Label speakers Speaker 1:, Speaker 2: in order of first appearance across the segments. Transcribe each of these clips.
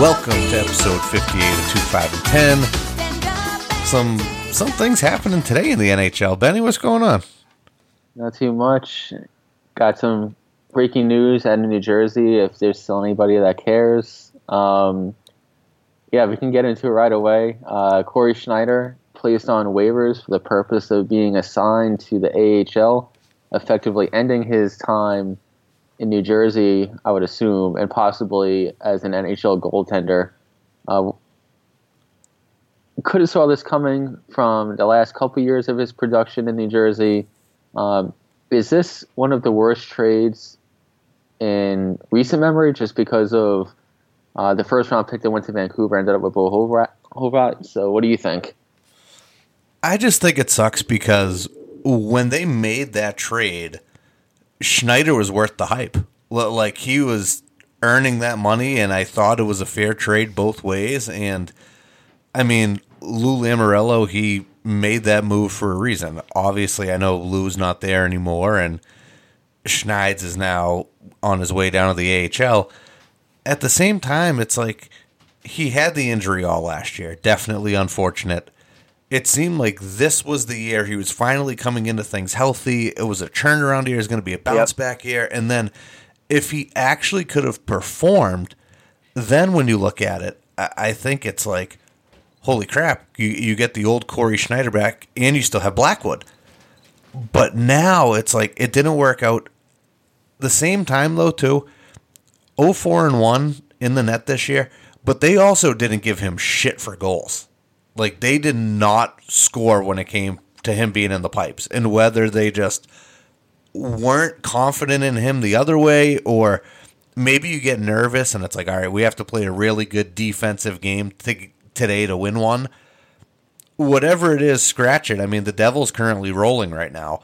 Speaker 1: welcome to episode 58 of 2, 5, and 10.
Speaker 2: Stand up and
Speaker 1: Some some things happening today in the NHL. Benny, what's going on?
Speaker 3: Not too much. Got some breaking news out of New Jersey. If there's still anybody that cares, um, yeah, we can get into it right away. Uh, Cory Schneider placed on waivers for the purpose of being assigned to the AHL, effectively ending his time in New Jersey, I would assume, and possibly as an NHL goaltender. Uh, could have saw this coming from the last couple years of his production in New Jersey. Um, is this one of the worst trades in recent memory just because of uh, the first round pick that went to Vancouver ended up with Bo? Horvat? So, what do you think?
Speaker 1: I just think it sucks because when they made that trade, Schneider was worth the hype. Like he was earning that money, and I thought it was a fair trade both ways. And I mean, Lou Lamoriello, he made that move for a reason. Obviously, I know Lou's not there anymore, and Schneids is now on his way down to the AHL. At the same time, it's like he had the injury all last year. Definitely unfortunate. It seemed like this was the year he was finally coming into things healthy. It was a turnaround year. It was going to be a bounce back year. And then if he actually could have performed, then when you look at it, I, I think it's like, holy crap, you, you get the old Cory Schneider back and you still have Blackwood. But now it's like it didn't work out. The same time though, too, 04 and 1 in the net this year, but they also didn't give him shit for goals. Like they did not score when it came to him being in the pipes. And whether they just weren't confident in him the other way or maybe you get nervous and it's like, all right, we have to play a really good defensive game to, today to win one. Whatever it is, scratch it. I mean, the Devils currently rolling right now.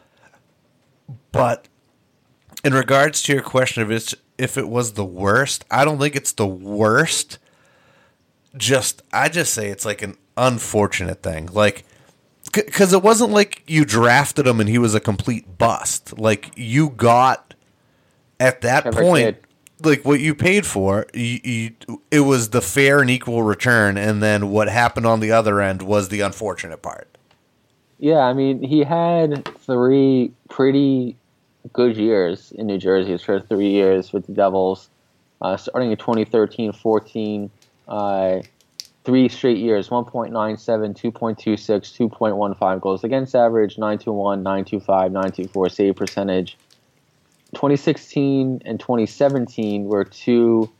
Speaker 1: But in regards to your question of if it was the worst, I don't think it's the worst. Just, I just say it's like an unfortunate thing. Like, because it wasn't like you drafted him and he was a complete bust. Like, you got at that
Speaker 3: Trevor
Speaker 1: point,
Speaker 3: Kidd.
Speaker 1: like what you paid for, you, you, it was the fair and equal return. And then what happened on the other end was the unfortunate part.
Speaker 3: Yeah, I mean, he had three pretty good years in New Jersey, his first three years with the Devils, uh, starting in 2013 14. Uh, three straight years 1.97, 2.26, 2.15 goals against average, 921, 925, 924 save percentage. 2016 and 2017 were two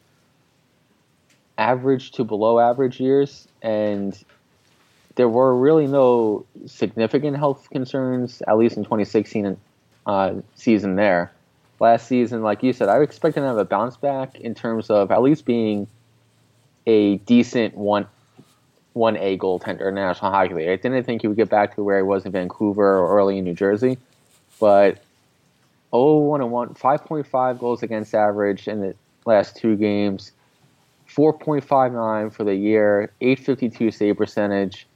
Speaker 3: average to below average years, and there were really no significant health concerns, at least in 2016 uh, season there. Last season, like you said, I expected to have a bounce back in terms of at least being a decent one one A goaltender in the National Hockey League. I didn't think he would get back to where he was in Vancouver or early in New Jersey, but 0-1 and 1, 5.5 goals against average in the last two games, 4.59 for the year, 852 save percentage.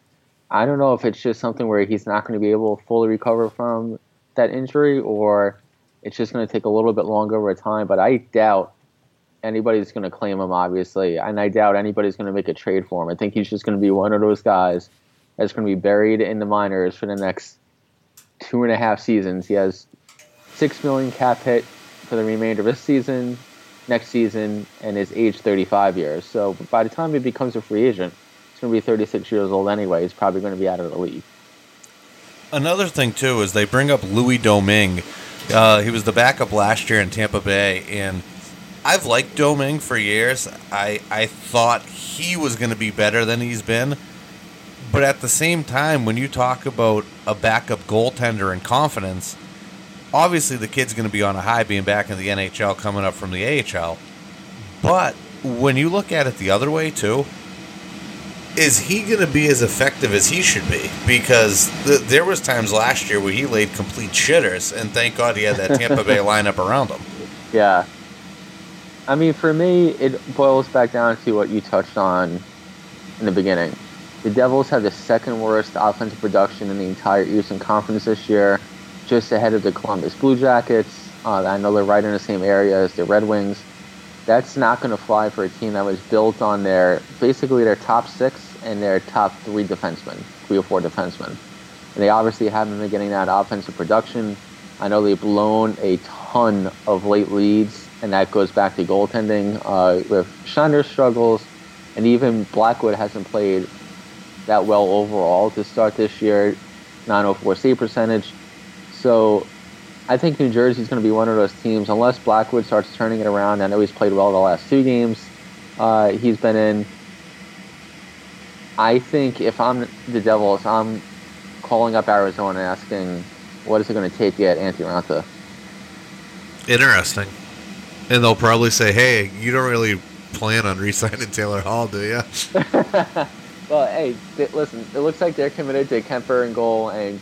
Speaker 3: I don't know if it's just something where he's not going to be able to fully recover from that injury or it's just going to take a little bit longer over time, but I doubt anybody's going to claim him, obviously, and I doubt anybody's going to make a trade for him. I think he's just going to be one of those guys that's going to be buried in the minors for the next two and a half seasons. He has six million cap hit for the remainder of this season, next season, and is age 35 years. So by the time he becomes a free agent, he's going to be 36 years old anyway. He's probably going to be out of the league.
Speaker 1: Another thing too is they bring up Louis Domingue. Uh, he was the backup last year in Tampa Bay, and I've liked Domingue for years. I I thought he was going to be better than he's been, but at the same time, when you talk about a backup goaltender and confidence, obviously the kid's going to be on a high being back in the NHL, coming up from the AHL. But when you look at it the other way too, is he going to be as effective as he should be? Because th- there was times last year where he laid complete shitters, and thank God he had that Tampa Bay lineup around him.
Speaker 3: Yeah. I mean, for me, it boils back down to what you touched on in the beginning. The Devils have the second worst offensive production in the entire Eastern Conference this year, just ahead of the Columbus Blue Jackets. Uh, I know they're right in the same area as the Red Wings. That's not going to fly for a team that was built on their basically their top six and their top three defensemen, three or four defensemen. And they obviously haven't been getting that offensive production. I know they've blown a ton of late leads, and that goes back to goaltending uh, with Schneider's struggles, and even Blackwood hasn't played that well overall to start this year, 904 save percentage. So I think New Jersey's going to be one of those teams, unless Blackwood starts turning it around. I know he's played well the last two games uh, he's been in. I think if I'm the Devils, I'm calling up Arizona asking, what is it going to take to get Antti Raanta?
Speaker 1: Interesting. And they'll probably say, "Hey, you don't really plan on re-signing Taylor Hall, do you?"
Speaker 3: Well, hey, th- listen, it looks like they're committed to Kuemper and goal, and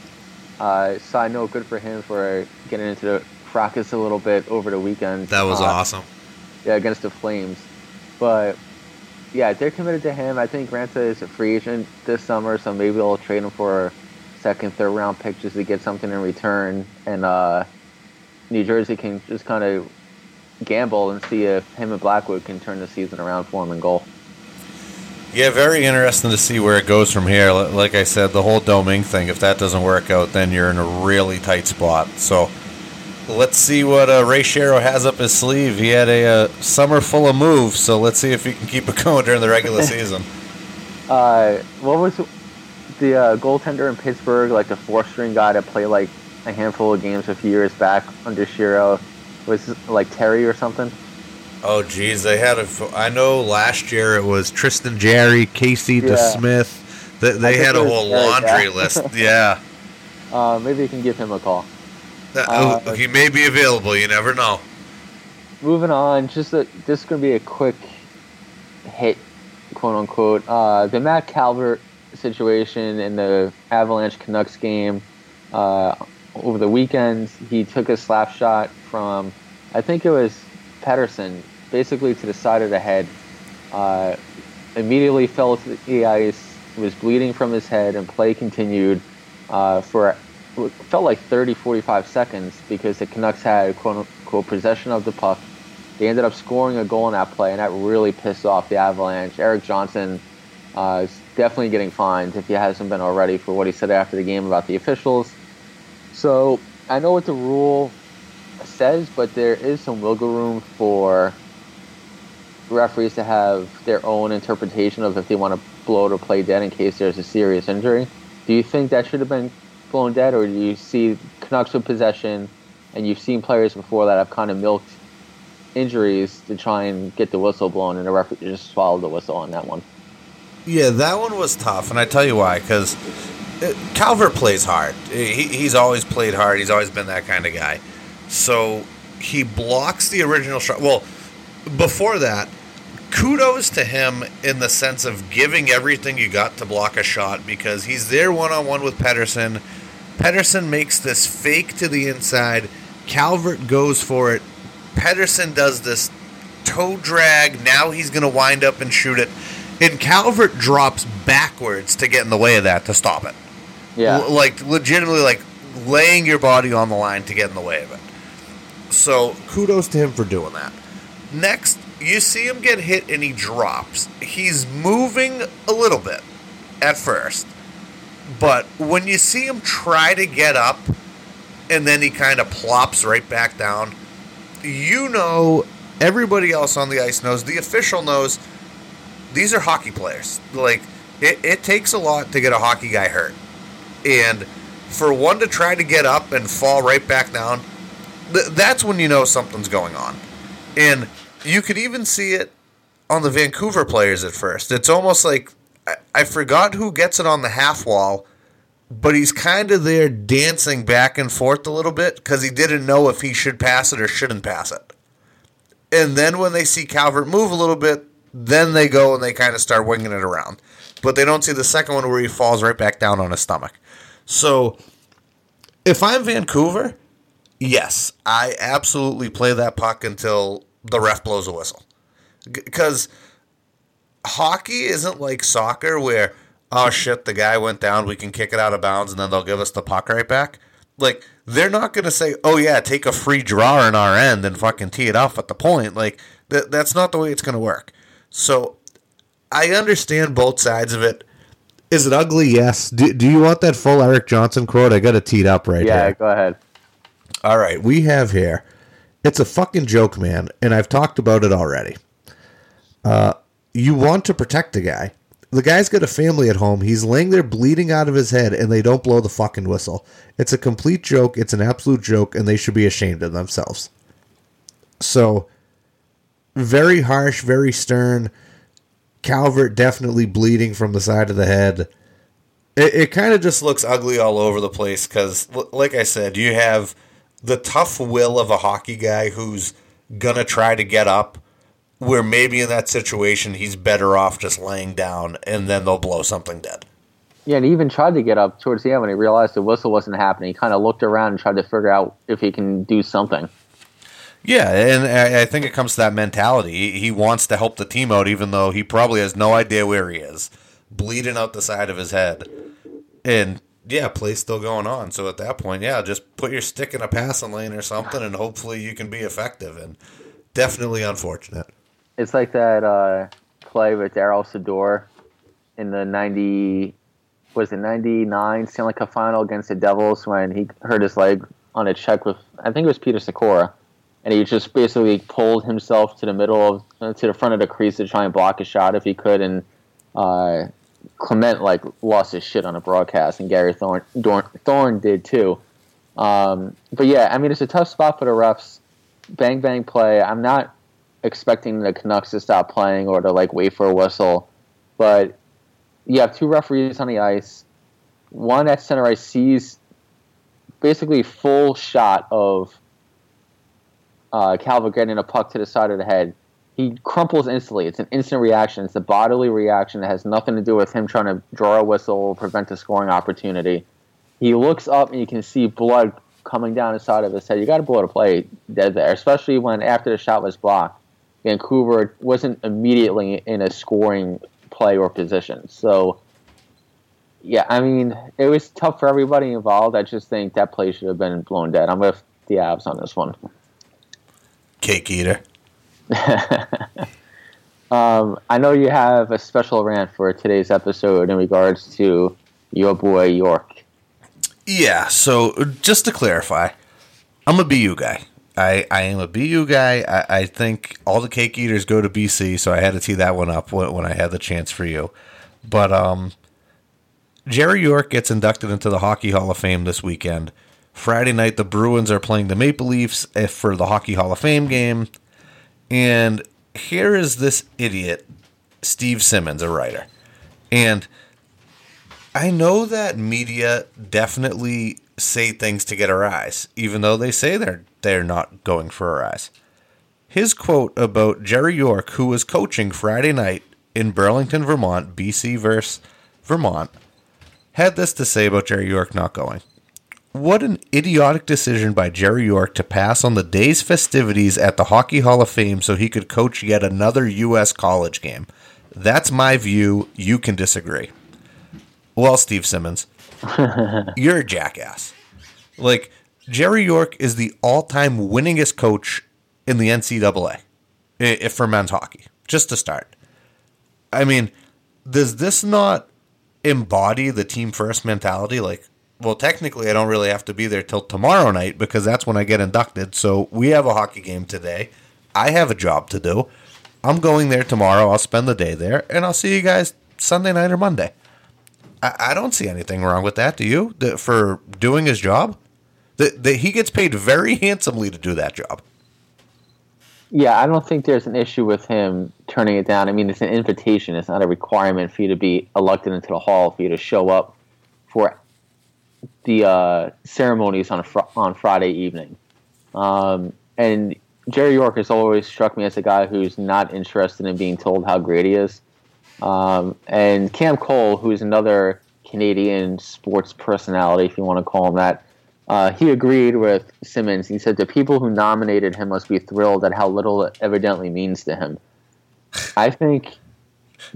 Speaker 3: uh, side note, good for him for getting into the fracas a little bit over the weekend.
Speaker 1: That was
Speaker 3: Uh,
Speaker 1: awesome.
Speaker 3: Yeah, against the Flames. But yeah, they're committed to him. I think Raanta is a free agent this summer, so maybe they'll trade him for a second, third round pick just to get something in return. And uh, New Jersey can just kind of gamble and see if him and Blackwood can turn the season around for him in goal.
Speaker 1: Yeah, very interesting to see where it goes from here. Like I said, the whole Domingue thing, if that doesn't work out, then you're in a really tight spot. So let's see what uh, Ray Shero has up his sleeve. He had a uh, summer full of moves, so let's see if he can keep it going during the regular season.
Speaker 3: Uh, what was the uh, goaltender in Pittsburgh, like the four string guy that played like a handful of games a few years back under Shero? Was like Terry or something?
Speaker 1: Oh, geez, they had a. I know last year it was Tristan Jarry, Casey
Speaker 3: Yeah.
Speaker 1: DeSmith. They, they had a whole laundry
Speaker 3: yeah.
Speaker 1: list. Yeah.
Speaker 3: Uh, maybe you can give him a call.
Speaker 1: That-
Speaker 3: Uh,
Speaker 1: oh, he may be available. You never know.
Speaker 3: Moving on, just a, this is gonna be a quick hit, quote unquote. Uh, the Matt Calvert situation in the Avalanche Canucks game uh, over the weekend. He took a slap shot from, I think it was Pettersson, basically to the side of the head. Uh, immediately fell to the ice, was bleeding from his head, and play continued uh, for felt like 30, 45 seconds because the Canucks had quote unquote possession of the puck. They ended up scoring a goal in that play, and that really pissed off the Avalanche. Erik Johnson uh, is definitely getting fined if he hasn't been already for what he said after the game about the officials. So I know what the rule says, but there is some wiggle room for referees to have their own interpretation of if they want to blow to play dead in case there's a serious injury. Do you think that should have been blown dead, or do you see Canucks with possession, and you've seen players before that have kind of milked injuries to try and get the whistle blown, and the referee just swallowed the whistle on that one?
Speaker 1: Yeah, that one was tough, and I tell you why. Because uh, Calvert plays hard. He, he's always played hard. He's always been that kind of guy. So he blocks the original shot. Well, before that, kudos to him in the sense of giving everything you got to block a shot because he's there one on one with Pettersson. Pettersson makes this fake to the inside. Calvert goes for it. Pettersson does this toe drag. Now he's going to wind up and shoot it. And Calvert drops backwards to get in the way of that to stop it.
Speaker 3: Yeah,
Speaker 1: L- like legitimately like laying your body on the line to get in the way of it. So kudos to him for doing that. Next, you see him get hit and he drops. He's moving a little bit at first. But when you see him try to get up and then he kind of plops right back down, you know everybody else on the ice knows, the official knows these are hockey players. Like it, it takes a lot to get a hockey guy hurt. And for one to try to get up and fall right back down, th- that's when you know something's going on. And you could even see it on the Vancouver players at first. It's almost like I, I forgot who gets it on the half wall, but he's kind of there dancing back and forth a little bit because he didn't know if he should pass it or shouldn't pass it. And then when they see Calvert move a little bit, Then they go and they kind of start winging it around. But they don't see the second one where he falls right back down on his stomach. So if I'm Vancouver, yes, I absolutely play that puck until the ref blows a whistle. Because hockey isn't like soccer where, oh shit, the guy went down, we can kick it out of bounds, and then they'll give us the puck right back. Like, they're not going to say, oh yeah, take a free draw in our end and fucking tee it off at the point. Like, th- that's not the way it's going to work. So, I understand both sides of it. Is it ugly? Yes. Do, do you want that full Erik Johnson quote? I got it teed up right
Speaker 3: Yeah,
Speaker 1: here.
Speaker 3: Yeah, go ahead.
Speaker 1: All right, we have here. It's a fucking joke, man, and I've talked about it already. Uh, you want to protect the guy. The guy's got a family at home. He's laying there bleeding out of his head, and they don't blow the fucking whistle. It's a complete joke. It's an absolute joke, and they should be ashamed of themselves. So, very harsh, very stern. Calvert definitely bleeding from the side of the head it, it kind of just looks ugly all over the place because, like I said, you have the tough will of a hockey guy who's gonna try to get up. Where maybe in that situation he's better off just laying down, and then they'll blow something dead.
Speaker 3: Yeah, and he even tried to get up towards the end when he realized the whistle wasn't happening. He kind of looked around and tried to figure out if he can do something.
Speaker 1: Yeah, and I think it comes to that mentality. He wants to help the team out, even though he probably has no idea where he is, bleeding out the side of his head, and yeah, play's still going on. So at that point, yeah, just put your stick in a passing lane or something, and hopefully you can be effective. And definitely unfortunate.
Speaker 3: It's like that uh, play with Darryl Sydor in the ninety was it ninety nine Stanley Cup final against the Devils when he hurt his leg on a check with I think it was Peter Sykora, and he just basically pulled himself to the middle of to the front of the crease to try and block a shot if he could, and uh, Clement like lost his shit on a broadcast, and Gary Thorn Dorn, Thorne did too. Um, but yeah, I mean it's a tough spot for the refs. Bang bang play. I'm not expecting the Canucks to stop playing or to like wait for a whistle, but you have two referees on the ice. One at center ice sees basically full shot of uh, Calvert getting a puck to the side of the head. He crumples instantly. It's an instant reaction. It's a bodily reaction that has nothing to do with him trying to draw a whistle or prevent a scoring opportunity. He looks up and you can see blood coming down the side of his head. You got to blow to play dead there, especially when after the shot was blocked, Vancouver wasn't immediately in a scoring play or position. So, yeah, I mean, it was tough for everybody involved. I just think that play should have been blown dead. I'm with the Abs on this one.
Speaker 1: Cake eater.
Speaker 3: Um, I know you have a special rant for today's episode in regards to your boy York.
Speaker 1: Yeah, so just to clarify, I'm a BU guy. I, I am a BU guy. I, I think all the cake eaters go to BC, so I had to tee that one up when, when I had the chance for you. But um, Jerry York gets inducted into the Hockey Hall of Fame this weekend. Friday night, the Bruins are playing the Maple Leafs eh, for the Hockey Hall of Fame game. And here is this idiot, Steve Simmons, a writer. And I know that media definitely say things to get our eyes, even though they say they're they're not going for our eyes. His quote about Jerry York, who was coaching Friday night in Burlington, Vermont, BC versus Vermont, had this to say about Jerry York not going. What an idiotic decision by Jerry York to pass on the day's festivities at the Hockey Hall of Fame so he could coach yet another U.S. college game. That's my view. You can disagree. Well, Steve Simmons, you're a jackass. Like, Jerry York is the all time winningest coach in the NCAA if for men's hockey, just to start. I mean, does this not embody the team first mentality? Like, well, technically, I don't really have to be there till tomorrow night because that's when I get inducted. So we have a hockey game today. I have a job to do. I'm going there tomorrow. I'll spend the day there, and I'll see you guys Sunday night or Monday. I, I don't see anything wrong with that. Do you? That for doing his job, that he gets paid very handsomely to do that job.
Speaker 3: Yeah, I don't think there's an issue with him turning it down. I mean, it's an invitation. It's not a requirement for you to be elected into the hall for you to show up for the uh, ceremonies on a fr- on Friday evening. Um, and Jerry York has always struck me as a guy who's not interested in being told how great he is. Um, and Cam Cole, who's another Canadian sports personality, if you want to call him that, uh, he agreed with Simmons. He said the people who nominated him must be thrilled at how little it evidently means to him. I think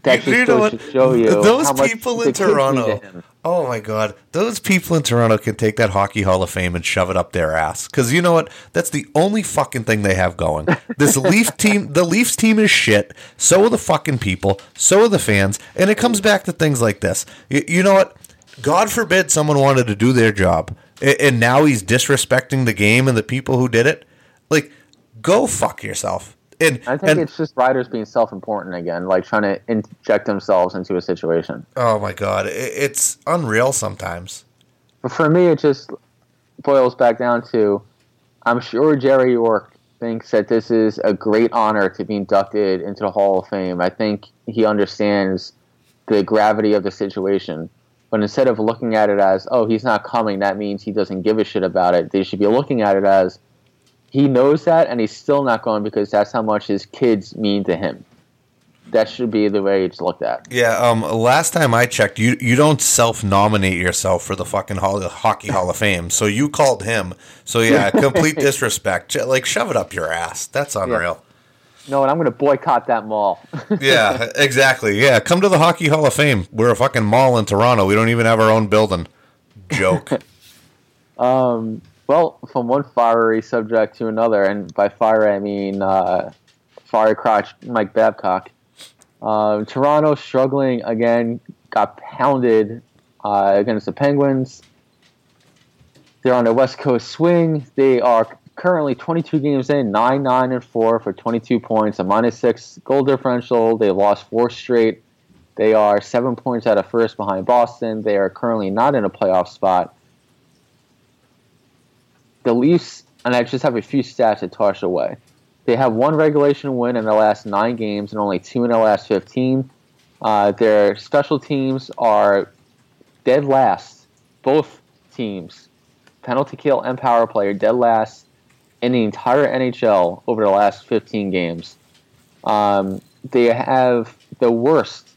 Speaker 3: that just
Speaker 1: You know
Speaker 3: goes
Speaker 1: what?
Speaker 3: to show you
Speaker 1: Those
Speaker 3: how much
Speaker 1: people in
Speaker 3: to
Speaker 1: Toronto.
Speaker 3: him.
Speaker 1: Oh my god, those people in Toronto can take that hockey Hall of Fame and shove it up their ass. Because you know what? That's the only fucking thing they have going. This Leaf team, the Leafs team is shit. So are the fucking people. So are the fans. And it comes back to things like this. You, you know what? God forbid someone wanted to do their job, a- and now he's disrespecting the game and the people who did it. Like, go fuck yourself. And
Speaker 3: I think
Speaker 1: and,
Speaker 3: it's just writers being self-important again, like trying to inject themselves into a situation.
Speaker 1: oh my god, it's unreal sometimes.
Speaker 3: But for me, it just boils back down to I'm sure Jerry York thinks that this is a great honor to be inducted into the Hall of Fame. I think he understands the gravity of the situation. But instead of looking at it as, oh, he's not coming, that means he doesn't give a shit about it, they should be looking at it as, he knows that and he's still not going because that's how much his kids mean to him. That should be the way it's looked at.
Speaker 1: Yeah, um, last time I checked, you you don't self nominate yourself for the fucking Hall, Hockey Hall of Fame. So you called him. So yeah, complete disrespect. Like shove it up your ass. That's unreal.
Speaker 3: No, and I'm going to boycott that mall.
Speaker 1: Yeah, exactly. Yeah, come to the Hockey Hall of Fame. We're a fucking mall in Toronto. We don't even have our own building. Joke.
Speaker 3: Um, well, from one fiery subject to another, and by fire I mean uh, fiery crotch Mike Babcock. Uh, Toronto struggling again, got pounded uh, against the Penguins. They're on their West Coast swing. They are currently 22 games in, 9 9 and 4 for 22 points, a minus 6 goal differential. They lost four straight. They are seven points out of first behind Boston. They are currently not in a playoff spot the Leafs, and I just have a few stats to toss away. They have one regulation win in their last nine games and only two in their last 15. Uh, their special teams are dead last. Both teams, penalty kill and power play, are dead last in the entire NHL over the last 15 games. Um, they have the worst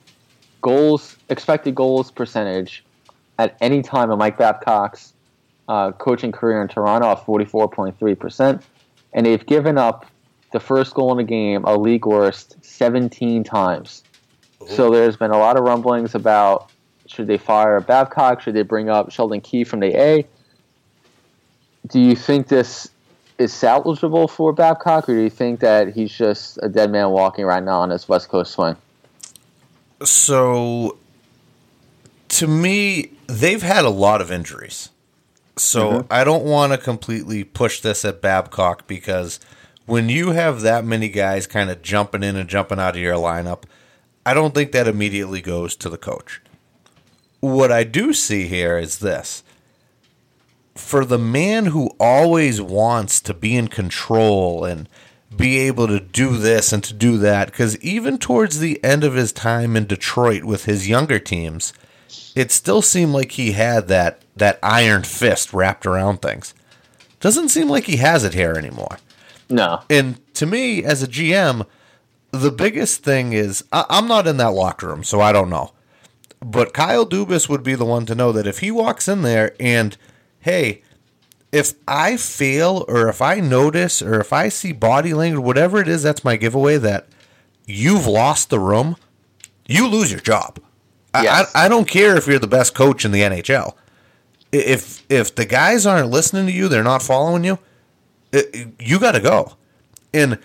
Speaker 3: goals, expected goals percentage at any time in Mike Babcock's uh, coaching career in Toronto at 44.3%. And they've given up the first goal in the game, a league worst, 17 times. So there's been a lot of rumblings about should they fire Babcock? Should they bring up Sheldon Key from the A? Do you think this is salvageable for Babcock, or do you think that he's just a dead man walking right now on his West Coast swing?
Speaker 1: so, to me, they've had a lot of injuries. So mm-hmm. I don't want to completely push this at Babcock because when you have that many guys kind of jumping in and jumping out of your lineup, I don't think that immediately goes to the coach. What I do see here is this. For the man who always wants to be in control and be able to do this and to do that, because even towards the end of his time in Detroit with his younger teams, it still seemed like he had that that iron fist wrapped around things. Doesn't seem like he has it here anymore.
Speaker 3: No.
Speaker 1: And to me, as a GM, the biggest thing is I, I'm not in that locker room, so I don't know. But Kyle Dubas would be the one to know that if he walks in there and, hey, if I fail or if I notice or if I see body language, whatever it is, that's my giveaway that you've lost the room, you lose your job. I-
Speaker 3: Yes.
Speaker 1: I, I don't care if you're the best coach in the NHL. If if the guys aren't listening to you, they're not following you. i- You got to go. And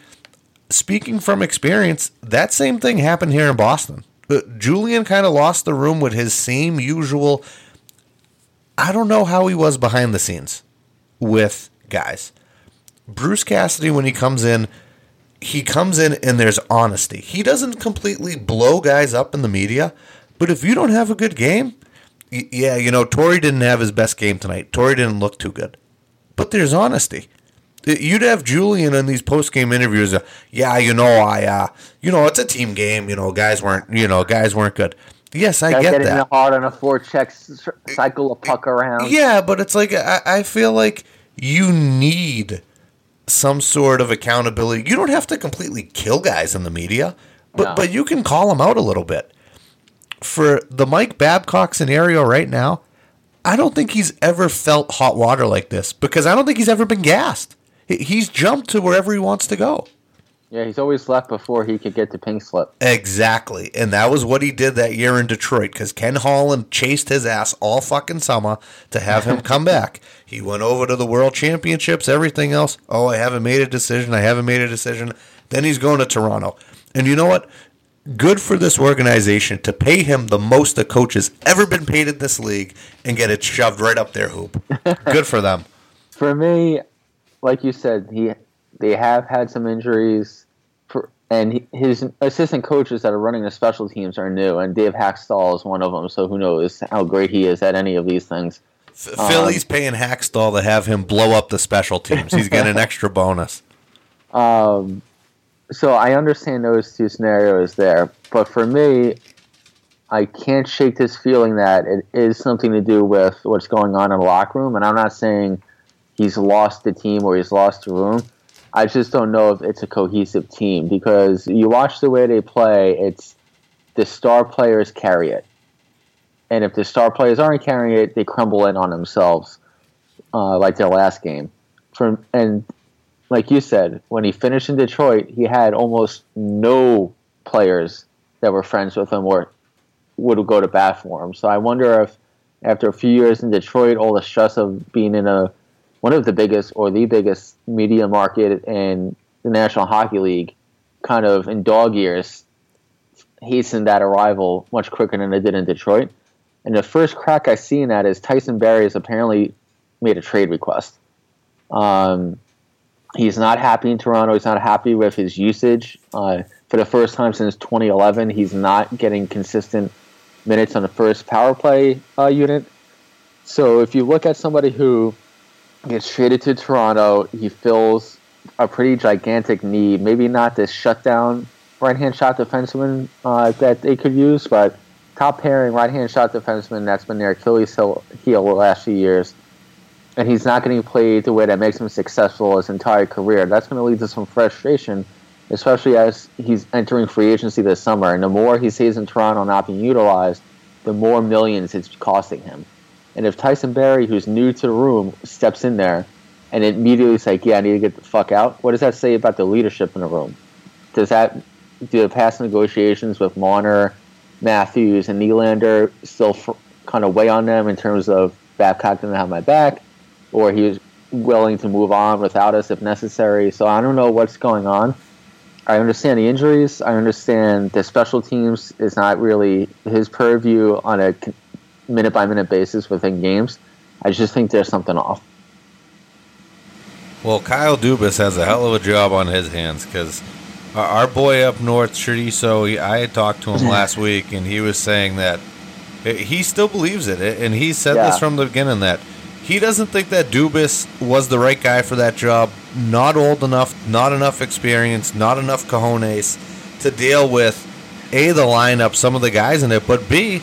Speaker 1: speaking from experience, that same thing happened here in Boston. Uh, Julien kind of lost the room with his same usual. I don't know how he was behind the scenes with guys. Bruce Cassidy, when he comes in, he comes in and there's honesty. He doesn't completely blow guys up in the media, but if you don't have a good game, y- yeah, you know, Torey didn't have his best game tonight. Torey didn't look too good. But there's honesty. You'd have Julien in these post game interviews. Uh, yeah, you know, I, uh, you know, it's a team game. You know, guys weren't, you know, guys weren't good. Yes, I
Speaker 3: Guy
Speaker 1: get
Speaker 3: getting
Speaker 1: that.
Speaker 3: hard on a four check, cycle a puck around.
Speaker 1: Yeah, but it's like I, I feel like you need some sort of accountability. You don't have to completely kill guys in the media, but
Speaker 3: No.
Speaker 1: but you can call them out a little bit. For the Mike Babcock scenario right now, I don't think he's ever felt hot water like this because I don't think he's ever been gassed. He's jumped to wherever he wants to go.
Speaker 3: Yeah, he's always left before he could get to pink slip.
Speaker 1: Exactly. And that was what he did that year in Detroit because Ken Holland chased his ass all fucking summer to have him come back. He went over to the World Championships, everything else. Oh, I haven't made a decision. I haven't made a decision. Then he's going to Toronto. And you know what? Good for this organization to pay him the most a coach has ever been paid in this league and get it shoved right up their hoop. Good for them.
Speaker 3: For me, like you said, he they have had some injuries, for, and he, his assistant coaches that are running the special teams are new, and Dave Hakstol is one of them. So who knows how great he is at any of these things.
Speaker 1: F- Philly's paying Hakstol to have him blow up the special teams. He's getting an extra bonus.
Speaker 3: Um, so I understand those two scenarios there, but for me, I can't shake this feeling that it is something to do with what's going on in the locker room. And I'm not saying he's lost the team or he's lost the room. I just don't know if it's a cohesive team because you watch the way they play. It's the star players carry it, and if the star players aren't carrying it, they crumble in on themselves, uh, like their last game. From and like you said, when he finished in Detroit, he had almost no players that were friends with him or would go to bat for him. So I wonder if after a few years in Detroit, all the stress of being in a one of the biggest or the biggest media market in the National Hockey League, kind of in dog years, hastened that arrival much quicker than it did in Detroit. And the first crack I see in that is Tyson Barrie has apparently made a trade request. Um, he's not happy in Toronto. He's not happy with his usage. Uh, for the first time since 2011, he's not getting consistent minutes on the first power play uh, unit. So if you look at somebody who gets traded to Toronto, he fills a pretty gigantic need. Maybe not this shutdown right hand shot defenseman uh, that they could use, but top pairing right hand shot defenseman that's been their Achilles heel, heel the last few years. And he's not getting played the way that makes him successful his entire career. That's going to lead to some frustration, especially as he's entering free agency this summer. And the more he stays in Toronto not being utilized, the more millions it's costing him. And if Tyson Barrie, who's new to the room, steps in there and immediately is like, yeah, I need to get the fuck out, what does that say about the leadership in the room? Does that, do the past negotiations with Marner, Matthews, and Nylander still kind of weigh on them in terms of Babcock didn't have my back, or he was willing to move on without us if necessary? So I don't know what's going on. I understand the injuries. I understand the special teams is not really his purview on a minute by minute basis within games. I just think there's something off.
Speaker 1: Well, Kyle Dubas has a hell of a job on his hands because our boy up north, Chorizo, he- I had talked to him last week, and he was saying that eh, he still believes it, eh, and he said
Speaker 3: Yeah.
Speaker 1: this from the beginning that he doesn't think that Dubas was the right guy for that job. Not old enough, not enough experience, not enough cojones to deal with a the lineup, some of the guys in it, but b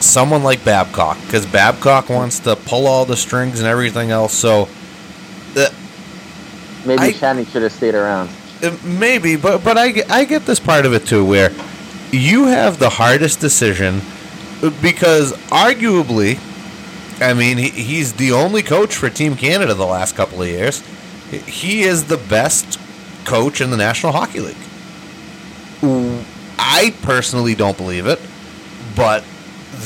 Speaker 1: someone like Babcock because Babcock wants to pull all the strings and everything else. So. The,
Speaker 3: Maybe
Speaker 1: I-
Speaker 3: Channing should have stayed around.
Speaker 1: Uh, Maybe, but but I, get- I get this part of it too, where you have the hardest decision uh, because arguably, I mean, he, he's the only coach for Team Canada the last couple of years. He is the best coach in the National Hockey League. I personally don't believe it, but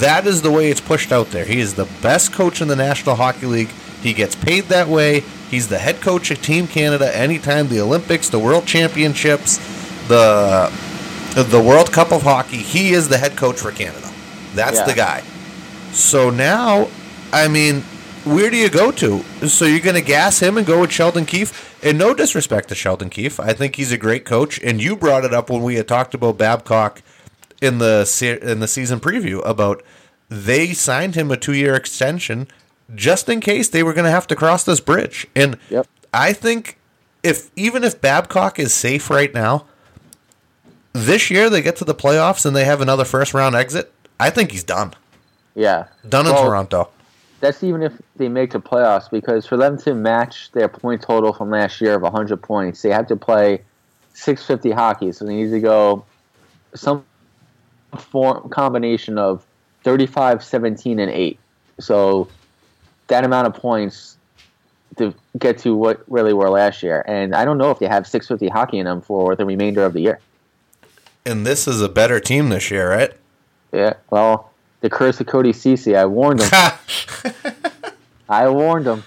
Speaker 1: that is the way it's pushed out there. He is the best coach in the National Hockey League. He gets paid that way. He's the head coach of Team Canada anytime the Olympics, the World Championships, the the World Cup of Hockey. He is the head coach for Canada. That's
Speaker 3: Yeah.
Speaker 1: the guy. So now, I mean, where do you go to? So you're going to gas him and go with Sheldon Keefe? And no disrespect to Sheldon Keefe, I think he's a great coach. And you brought it up when we had talked about Babcock in the se- in the season preview about they signed him a two year extension just in case they were going to have to cross this bridge. And
Speaker 3: Yep.
Speaker 1: I think if even if Babcock is safe right now, this year they get to the playoffs and they have another first round exit. I think he's done.
Speaker 3: Yeah.
Speaker 1: Done in
Speaker 3: Well,
Speaker 1: Toronto.
Speaker 3: That's even if they make the playoffs because for them to match their point total from last year of 100 points, they have to play 650 hockey. So they need to go some form combination of 35, 17, and 8. So that amount of points to get to what really were last year. And I don't know if they have 650 hockey in them for the remainder of the year.
Speaker 1: And this is a better team this year, right?
Speaker 3: Yeah, well, the curse of Cody Cece, I warned them. I warned them.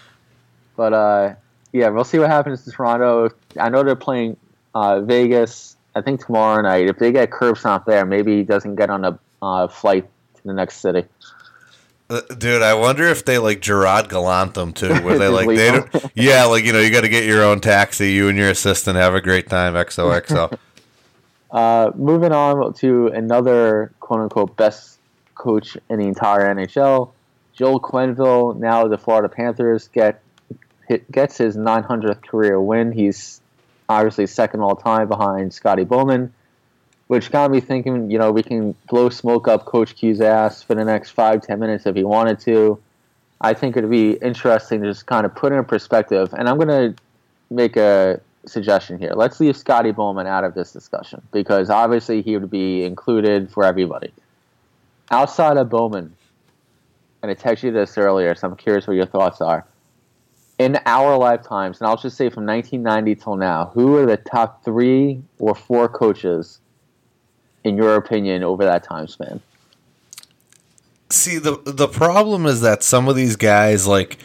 Speaker 3: But uh, yeah, we'll see what happens to Toronto. I know they're playing uh, Vegas. I think tomorrow night. If they get curb stomp there, maybe he doesn't get on a uh, flight to the next city.
Speaker 1: Uh, Dude, I wonder if they like Gerard Gallant them too, where they like they don't, yeah, like you know, you got to get your own taxi, you and your assistant have a great time, XOXO.
Speaker 3: Uh, moving on to another quote unquote best coach in the entire NHL, Joel Quenneville. Now the Florida Panthers get gets his 900th career win. He's obviously second all time behind Scotty Bowman, which got me thinking. You know, we can blow smoke up Coach Q's ass for the next five ten minutes if he wanted to. I think it'd be interesting to just kind of put in perspective. And I'm going to make a suggestion here. Let's leave Scotty Bowman out of this discussion because obviously he would be included for everybody. Outside of Bowman, and I texted you this earlier, so I'm curious what your thoughts are. In our lifetimes, and I'll just say from 1990 till now, who are the top three or four coaches, in your opinion, over that time span?
Speaker 1: See, the the problem is that some of these guys, like,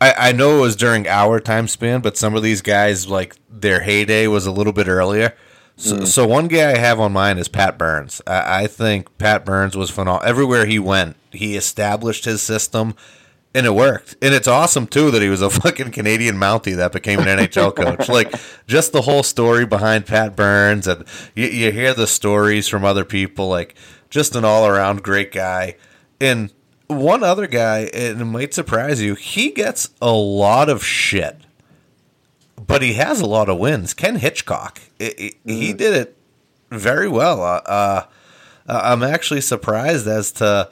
Speaker 1: I, I know it was during our time span, but some of these guys, like, their heyday was a little bit earlier. So, mm. so one guy I have on mine is Pat Burns. I, I think Pat Burns was phenomenal. Everywhere he went, he established his system, and it worked. And it's awesome too that he was a fucking Canadian Mountie that became an NHL coach. Like just the whole story behind Pat Burns, and you, you hear the stories from other people. Like just an all around great guy. And one other guy, and it might surprise you, he gets a lot of shit but he has a lot of wins. Ken Hitchcock, I- I- he did it very well. Uh, uh, I'm actually surprised as to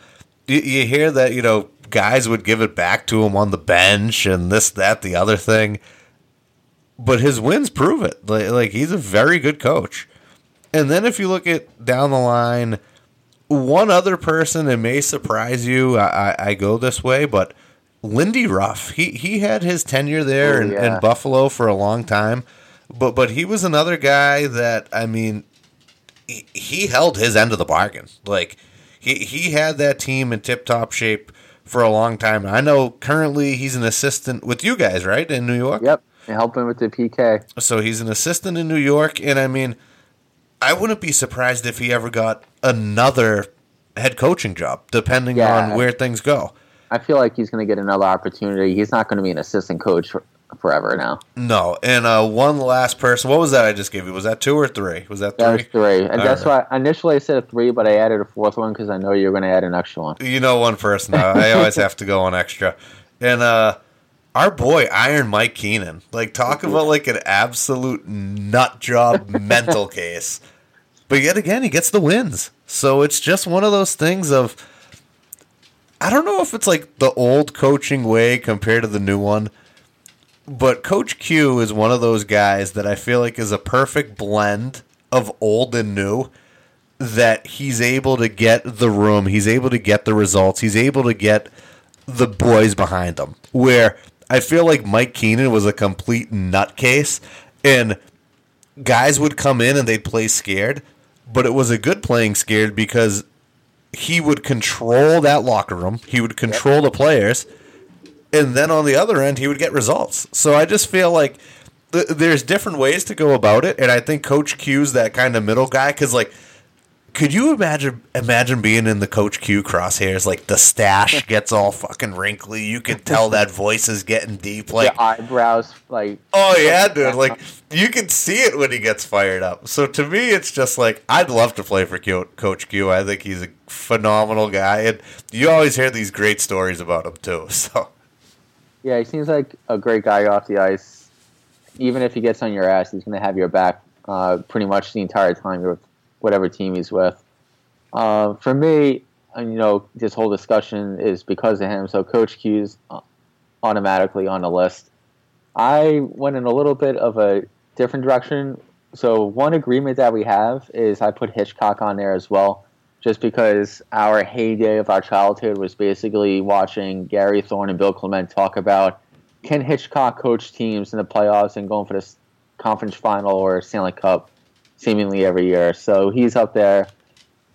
Speaker 1: you, you hear that you know guys would give it back to him on the bench and this, that, the other thing, but his wins prove it. Like, like he's a very good coach. And then if you look at down the line, one other person, it may surprise you. I, I, I go this way, but Lindy Ruff, he he had his tenure there
Speaker 3: Oh,
Speaker 1: in,
Speaker 3: yeah.
Speaker 1: in Buffalo for a long time, but but he was another guy that I mean, he, he held his end of the bargain. Like he he had that team in tip top shape for a long time. I know currently he's an assistant with you guys, right, in New York.
Speaker 3: Yep, helping with the PK.
Speaker 1: So he's an assistant in New York, and I mean, I wouldn't be surprised if he ever got another head coaching job, depending
Speaker 3: Yeah.
Speaker 1: on where things go.
Speaker 3: I feel like he's going to get another opportunity. He's not going to be an assistant coach for, forever now.
Speaker 1: No, and uh, one last person. What was that I just gave you? Was that two or three? Was that
Speaker 3: That
Speaker 1: three?
Speaker 3: was three, and
Speaker 1: All
Speaker 3: that's
Speaker 1: right.
Speaker 3: why initially I said a three, but I added a fourth one because I know you're going to add an extra one.
Speaker 1: You know, one person. I always have to go on extra, and uh, our boy Iron Mike Keenan. Like talk about like an absolute nut job mental case, but yet again he gets the wins. So it's just one of those things of. I don't know if it's like the old coaching way compared to the new one, but Coach Q is one of those guys that I feel like is a perfect blend of old and new. That he's able to get the room, he's able to get the results, he's able to get the boys behind him. Where I feel like Mike Keenan was a complete nutcase, and guys would come in and they'd play scared, but it was a good playing scared because he would control that locker room, he would control the players, and then on the other end, he would get results. So I just feel like th- there's different ways to go about it, and I think Coach Q's that kind of middle guy because like. Could you imagine imagine being in the Coach Q crosshairs? Like the stash gets all fucking wrinkly. You could tell that voice is getting deep. Like
Speaker 3: the eyebrows, like
Speaker 1: Oh yeah, dude! Like you can see it when he gets fired up. So to me, it's just like I'd love to play for Q- Coach Q. I think he's a phenomenal guy, and you always hear these great stories about him too. So
Speaker 3: yeah, he seems like a great guy off the ice. Even if he gets on your ass, he's going to have your back uh, pretty much the entire time you're whatever team he's with. Uh, for me, you know, this whole discussion is because of him. So Coach Q's uh, automatically on the list. I went in a little bit of a different direction. So one agreement that we have is I put Hitchcock on there as well, just because our heyday of our childhood was basically watching Gary Thorne and Bill Clement talk about can Hitchcock coach teams in the playoffs and going for this conference final or Stanley Cup seemingly every year. So he's up there.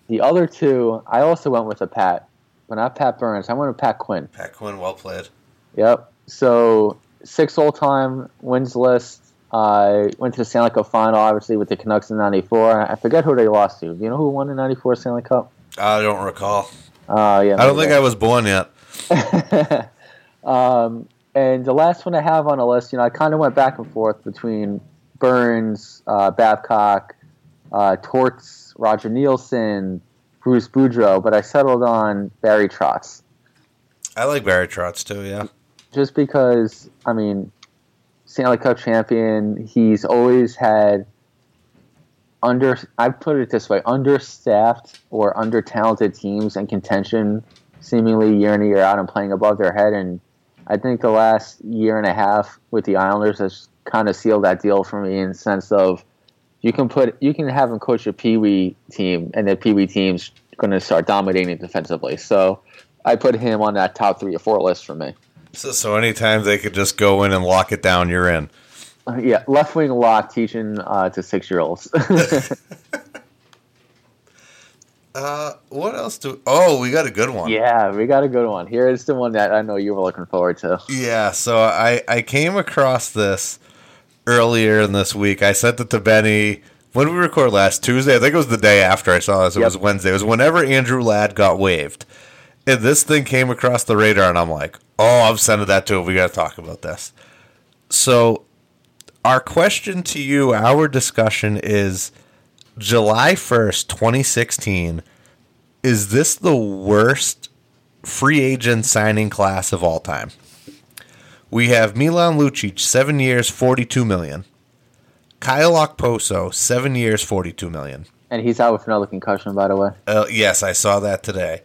Speaker 3: The other two, I also went with a Pat, but not Pat Burns. I went with Pat Quinn.
Speaker 1: Pat Quinn, well played.
Speaker 3: Yep. So six all time wins list. I went to the Stanley Cup final, obviously, with the Canucks in '94. I forget who they lost to. Do you know who won the '94 Stanley Cup?
Speaker 1: I don't recall.
Speaker 3: Uh, yeah,
Speaker 1: I don't think I was born yet.
Speaker 3: um, and the last one I have on the list, you know, I kind of went back and forth between Burns, uh, Babcock, uh, Torts, Roger Neilson, Bruce Boudreau, but I settled on Barry Trotz.
Speaker 1: I like Barry Trotz too. Yeah.
Speaker 3: just because I mean, Stanley Cup champion, he's always had under I put it this way, understaffed or under talented teams and contention seemingly year in and year out and playing above their head and I think the last year and a half with the Islanders has kind of sealed that deal for me in the sense of you can put you can have him coach a Pee Wee team and the Pee Wee team's going to start dominating defensively. So I put him on that top three or four list for me.
Speaker 1: So, so anytime they could just go in and lock it down, you're in.
Speaker 3: Uh, yeah, left wing lock teaching uh, to six year olds.
Speaker 1: Uh, what else do? Oh, we got a good one.
Speaker 3: yeah, we got a good one. Here is the one that I know you were looking forward to.
Speaker 1: Yeah, so I I came across this earlier in this week. I sent it to Benny when we record last Tuesday. I think it was the day after I saw this. It
Speaker 3: Yep.
Speaker 1: was Wednesday. It was whenever Andrew Ladd got waived, and this thing came across the radar, and I'm like, oh, I'm sending that to him. We got to talk about this. So, our question to you, our discussion is July 1st, 2016. Is this the worst free agent signing class of all time? We have Milan Lucic, seven years, 42 million. Kyle Okposo, seven years, 42 million.
Speaker 3: And he's out with another concussion, by the way.
Speaker 1: Uh, yes, I saw that today.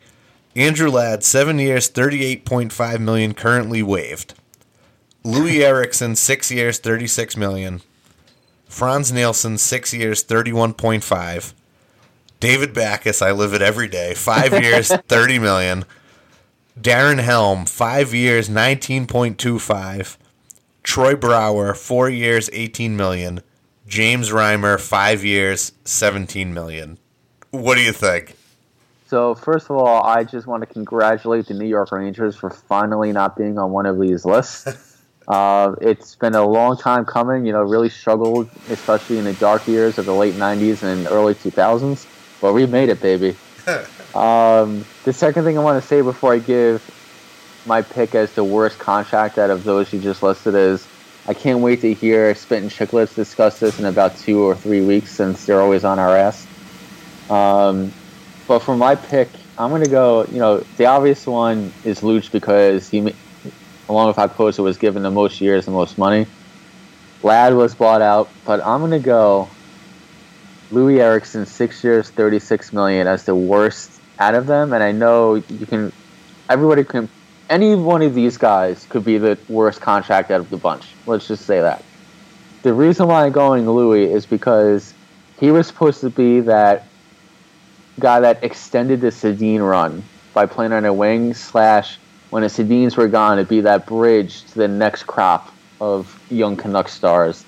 Speaker 1: Andrew Ladd, seven years, thirty-eight point five million, currently waived. Louis Erickson, six years, thirty-six million. Frans Nielsen, six years, thirty-one point five. David Backes, I live it every day, five years, thirty million. Darren Helm, five years, nineteen point two five. Troy Brouwer, four years, eighteen million. James Reimer, five years, seventeen million. What do you think?
Speaker 3: So, first of all, I just want to congratulate the New York Rangers for finally not being on one of these lists. uh, it's been a long time coming, you know, really struggled, especially in the dark years of the late 90s and early 2000s. But we made it, baby. um, the second thing I want to say before I give my pick as the worst contract out of those you just listed is I can't wait to hear Spit and Chicklets discuss this in about two or three weeks since they're always on our ass. Um, but for my pick, I'm going to go, you know, the obvious one is Luch because he, along with Okposo, was given the most years, the most money. Ladd was bought out, but I'm going to go Loui Eriksson, six years, 36 million as the worst out of them. And I know you can, everybody can, any one of these guys could be the worst contract out of the bunch. Let's just say that. The reason why I'm going Loui is because he was supposed to be that guy that extended the Sedin run by playing on a wing slash when the Sedins were gone, it'd be that bridge to the next crop of young Canuck stars.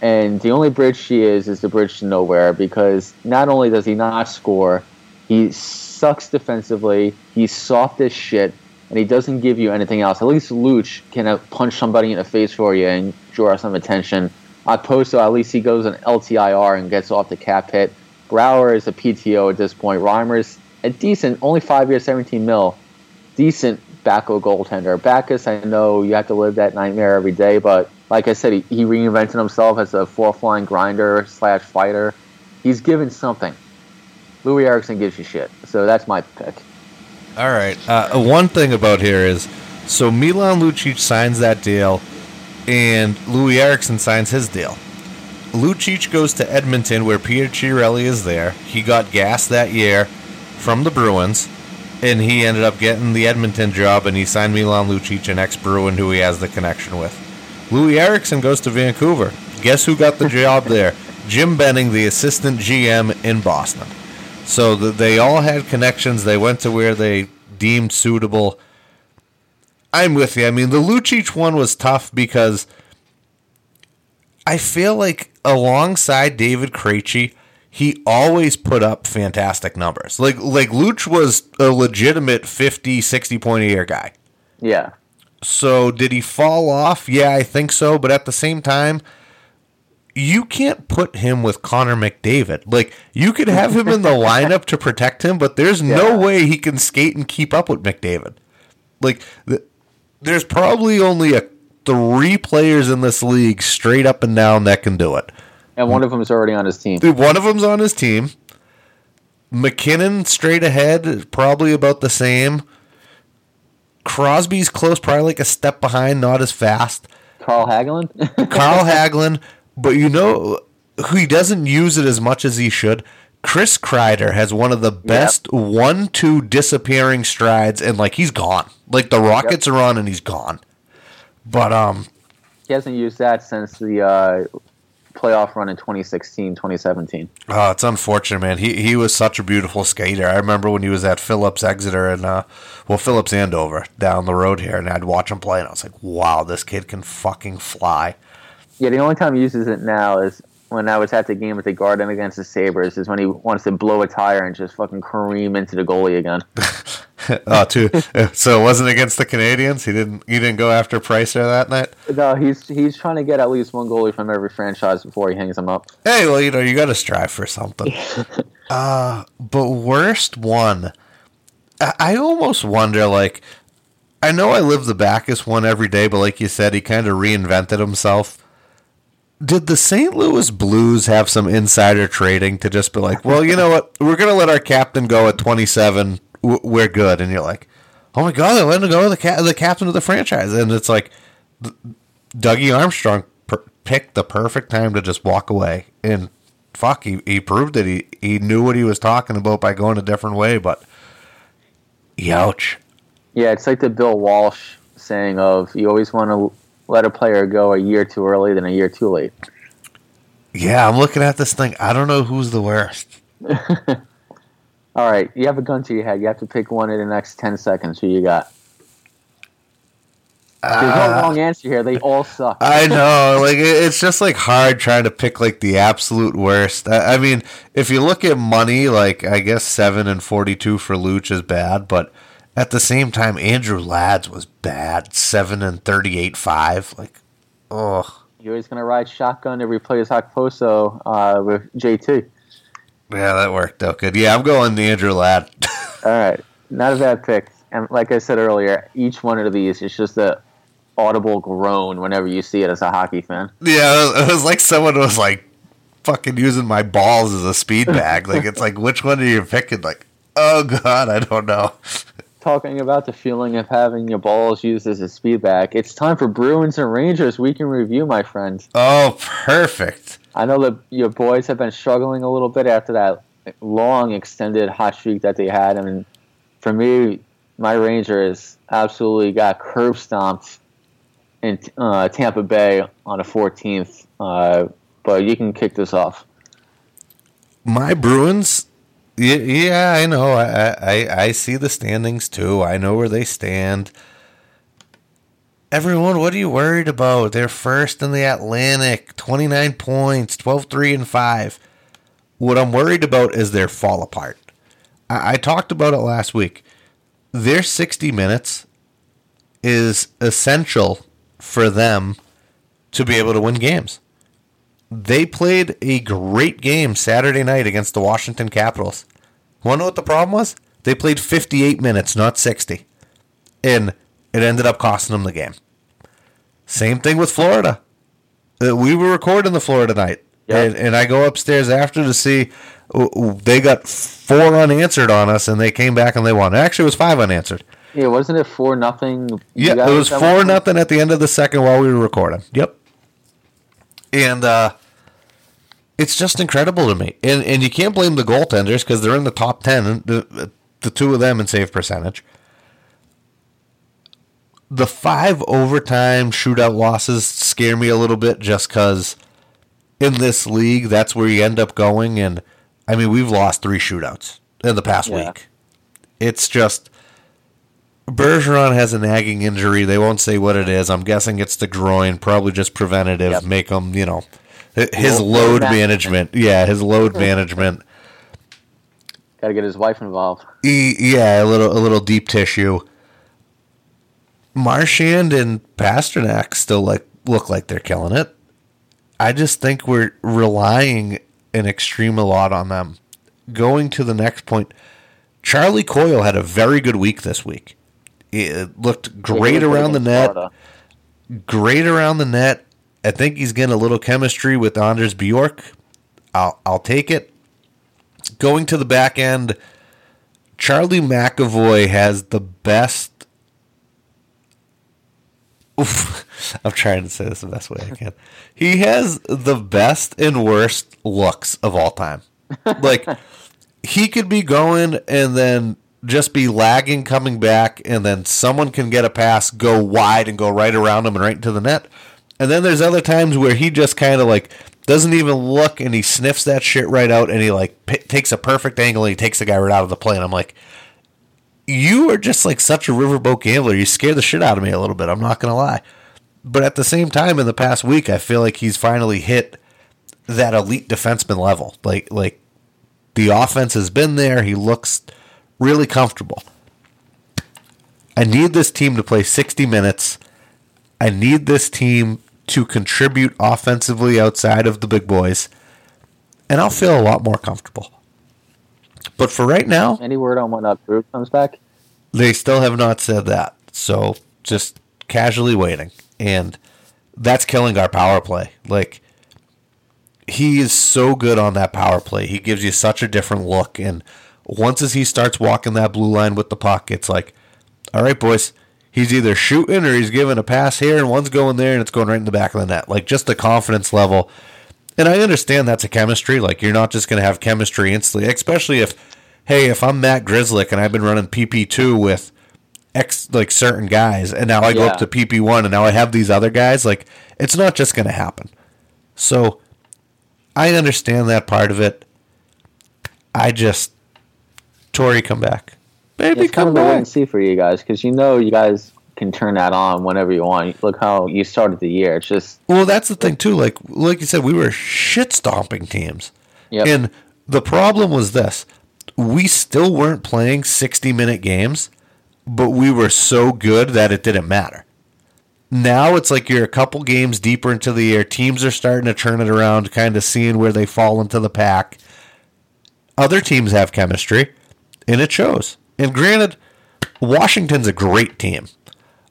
Speaker 3: And the only bridge she is is the bridge to nowhere because not only does he not score, he sucks defensively, he's soft as shit, and he doesn't give you anything else. At least Luch can uh, punch somebody in the face for you and draw some attention. Okposo, at least he goes on LTIR and gets off the cap hit. Brouwer is a PTO at this point. Reimer's a decent, only five years, 17 mil. Decent backup goaltender. Backes, I know you have to live that nightmare every day, but like I said, he, he reinvented himself as a fourth line grinder slash fighter. He's given something. Loui Eriksson gives you shit. So that's my pick.
Speaker 1: All right. Uh, one thing about here is, so Milan Lucic signs that deal, and Loui Eriksson signs his deal. Lucic goes to Edmonton, where Peter Chiarelli is there. He got gas that year from the Bruins, and he ended up getting the Edmonton job, and he signed Milan Lucic, an ex-Bruin who he has the connection with. Loui Eriksson goes to Vancouver. Guess who got the job there? Jim Benning, the assistant GM in Boston. So th- they all had connections. They went to where they deemed suitable. I'm with you. I mean, the Lucic one was tough because I feel like alongside David Krejci, he always put up fantastic numbers. Like like Luch was a legitimate 50, 60 point a year guy.
Speaker 3: Yeah.
Speaker 1: So did he fall off? Yeah, I think so. But at the same time, you can't put him with Connor McDavid. Like you could have him in the lineup to protect him, but there's no way he can skate and keep up with McDavid. Like th- there's probably only a three players in this league straight up and down that can do it.
Speaker 3: And one of them is already on his team.
Speaker 1: Dude, one of them's on his team. MacKinnon straight ahead, probably about the same. Crosby's close, probably like a step behind, not as fast.
Speaker 3: Carl Hagelin?
Speaker 1: Carl Hagelin, but you know who he doesn't use it as much as he should. Chris Kreider has one of the best one-two disappearing strides, and like he's gone. Like the Rockets are on, and he's gone. But um,
Speaker 3: he hasn't used that since the uh, playoff run in 2016, 2017.
Speaker 1: Oh, it's unfortunate, man. He he was such a beautiful skater. I remember when he was at Phillips Exeter and uh, well, Phillips Andover down the road here, and I'd watch him play, and I was like, wow, this kid can fucking fly.
Speaker 3: Yeah, the only time he uses it now is when I was at the game with the Garden against the Sabres, is when he wants to blow a tire and just fucking cream into the goalie again.
Speaker 1: oh, too. so it wasn't against the Canadiens. He didn't. He didn't go after Pricer that night.
Speaker 3: no, he's he's trying to get at least one goalie from every franchise before he hangs him up.
Speaker 1: Hey, well, you know, you got to strive for something. uh, but worst one, I, I almost wonder. Like, I know I live the Backes one every day, but like you said, he kind of reinvented himself. Did the St. Louis Blues have some insider trading to just be like, well, you know what, we're gonna let our captain go at twenty seven. We're good, and you're like, oh my god, they let him go the ca- the captain of the franchise, and it's like, Dougie Armstrong per- picked the perfect time to just walk away. And fuck, he, he proved that he, he knew what he was talking about by going a different way. But, youch.
Speaker 3: Yeah, it's like the Bill Walsh saying of you always want to let a player go a year too early than a year too late.
Speaker 1: Yeah, I'm looking at this thing. I don't know who's the worst.
Speaker 3: All right, you have a gun to your head. You have to pick one in the next ten seconds. Who you got? There's no uh, wrong answer here. They all suck.
Speaker 1: I know, like it's just like hard trying to pick like the absolute worst. I, I mean, if you look at money, like I guess seven and forty-two for Luch is bad, but at the same time, Andrew Ladd's was bad. Seven and thirty-eight five. Like, oh,
Speaker 3: You're always gonna ride shotgun to replace Okposo uh, with JT.
Speaker 1: yeah, that worked out good. Yeah, I'm going the Andrew Ladd.
Speaker 3: All right, not a bad pick. And like I said earlier, each one of these is just a audible groan whenever you see it as a hockey fan.
Speaker 1: yeah, it was like someone was like fucking using my balls as a speed bag. like it's like which one are you picking? Like, oh god, I don't know.
Speaker 3: Talking about the feeling of having your balls used as a speed bag, it's time for Bruins and Rangers week in review, my friends.
Speaker 1: Oh, perfect.
Speaker 3: I know that your boys have been struggling a little bit after that long extended hot streak that they had. I mean, for me, my Rangers absolutely got curb stomped in uh, Tampa Bay on the 14th. Uh, but you can kick this off.
Speaker 1: my Bruins. Yeah, I know. I, I I see the standings too. I know where they stand. Everyone, what are you worried about? They're first in the Atlantic, 29 points, 12 3 and 5. What I'm worried about is their fall apart. I, I talked about it last week. Their 60 minutes is essential for them to be able to win games they played a great game Saturday night against the Washington Capitals. Want to know what the problem was? They played 58 minutes, not 60. And it ended up costing them the game. Same thing with Florida. Uh, We were recording the Florida night.
Speaker 3: Yep.
Speaker 1: And, and I go upstairs after to see they got four unanswered on us and they came back and they won. Actually, it was five unanswered.
Speaker 3: Yeah, wasn't it 4 nothing?
Speaker 1: Yeah, it was four nothing at the end of the second while we were recording. Yep. And uh it's just incredible to me. And and you can't blame the goaltenders because they're in the top ten. The, the two of them in save percentage. The five overtime shootout losses scare me a little bit just because in this league, that's where you end up going. And I mean, we've lost three shootouts in the past
Speaker 3: Yeah.
Speaker 1: week. It's just Bergeron has a nagging injury. They won't say what it is. I'm guessing it's the groin, probably just preventative.
Speaker 3: Yep.
Speaker 1: Make him, you know, his
Speaker 3: Load
Speaker 1: load
Speaker 3: management.
Speaker 1: management. Yeah, his load management.
Speaker 3: Got to get his wife involved.
Speaker 1: E- yeah, a little a little deep tissue. Marchand and Pastrnak still like look like they're killing it. I just think we're relying an extreme a lot on them. Going to the next point, Charlie Coyle had a very good week this week. It looked great around the net,
Speaker 3: Florida.
Speaker 1: great around the net. I think he's getting a little chemistry with Anders Bjork. I'll I'll take it. Going to the back end, Charlie McAvoy has the best. Oof, I'm trying to say this the best way I can. He has the best and worst looks of all time. Like he could be going and then just be lagging coming back and then someone can get a pass go wide and go right around him and right into the net and then there's other times where he just kind of like doesn't even look and he sniffs that shit right out and he like p- takes a perfect angle and he takes the guy right out of the plane. i'm like you are just like such a riverboat gambler you scare the shit out of me a little bit i'm not gonna lie but at the same time in the past week i feel like he's finally hit that elite defenseman level like like the offense has been there. He looks really comfortable. I need this team to play 60 minutes. I need this team to contribute offensively outside of the big boys. And I'll feel a lot more comfortable. But for right now,
Speaker 3: Any word on when Drew comes back?
Speaker 1: they still have not said that. So just casually waiting. And that's killing our power play. Like, he is so good on that power play. He gives you such a different look. And once as he starts walking that blue line with the puck, it's like, all right, boys, he's either shooting or he's giving a pass here, and one's going there, and it's going right in the back of the net. Like, just the confidence level. And I understand that's a chemistry. Like, you're not just going to have chemistry instantly, especially if, hey, if I'm Matt Grzelcyk and I've been running PP2 with X, like certain guys, and now I go up to PP1 and now I have these other guys, like, it's not just going to happen. So, I understand that part of it. I just, Torey, come back. Baby,
Speaker 3: It's
Speaker 1: come
Speaker 3: of a wait
Speaker 1: back.
Speaker 3: and see for you guys because you know you guys can turn that on whenever you want. Look how you started the year. It's just
Speaker 1: Well, that's the thing too. Like, like you said, we were shit stomping teams,
Speaker 3: Yep.
Speaker 1: and the problem was this: we still weren't playing sixty minute games, but we were so good that it didn't matter. Now it's like you're a couple games deeper into the year. Teams are starting to turn it around, kind of seeing where they fall into the pack. Other teams have chemistry, and it shows. And granted, Washington's a great team.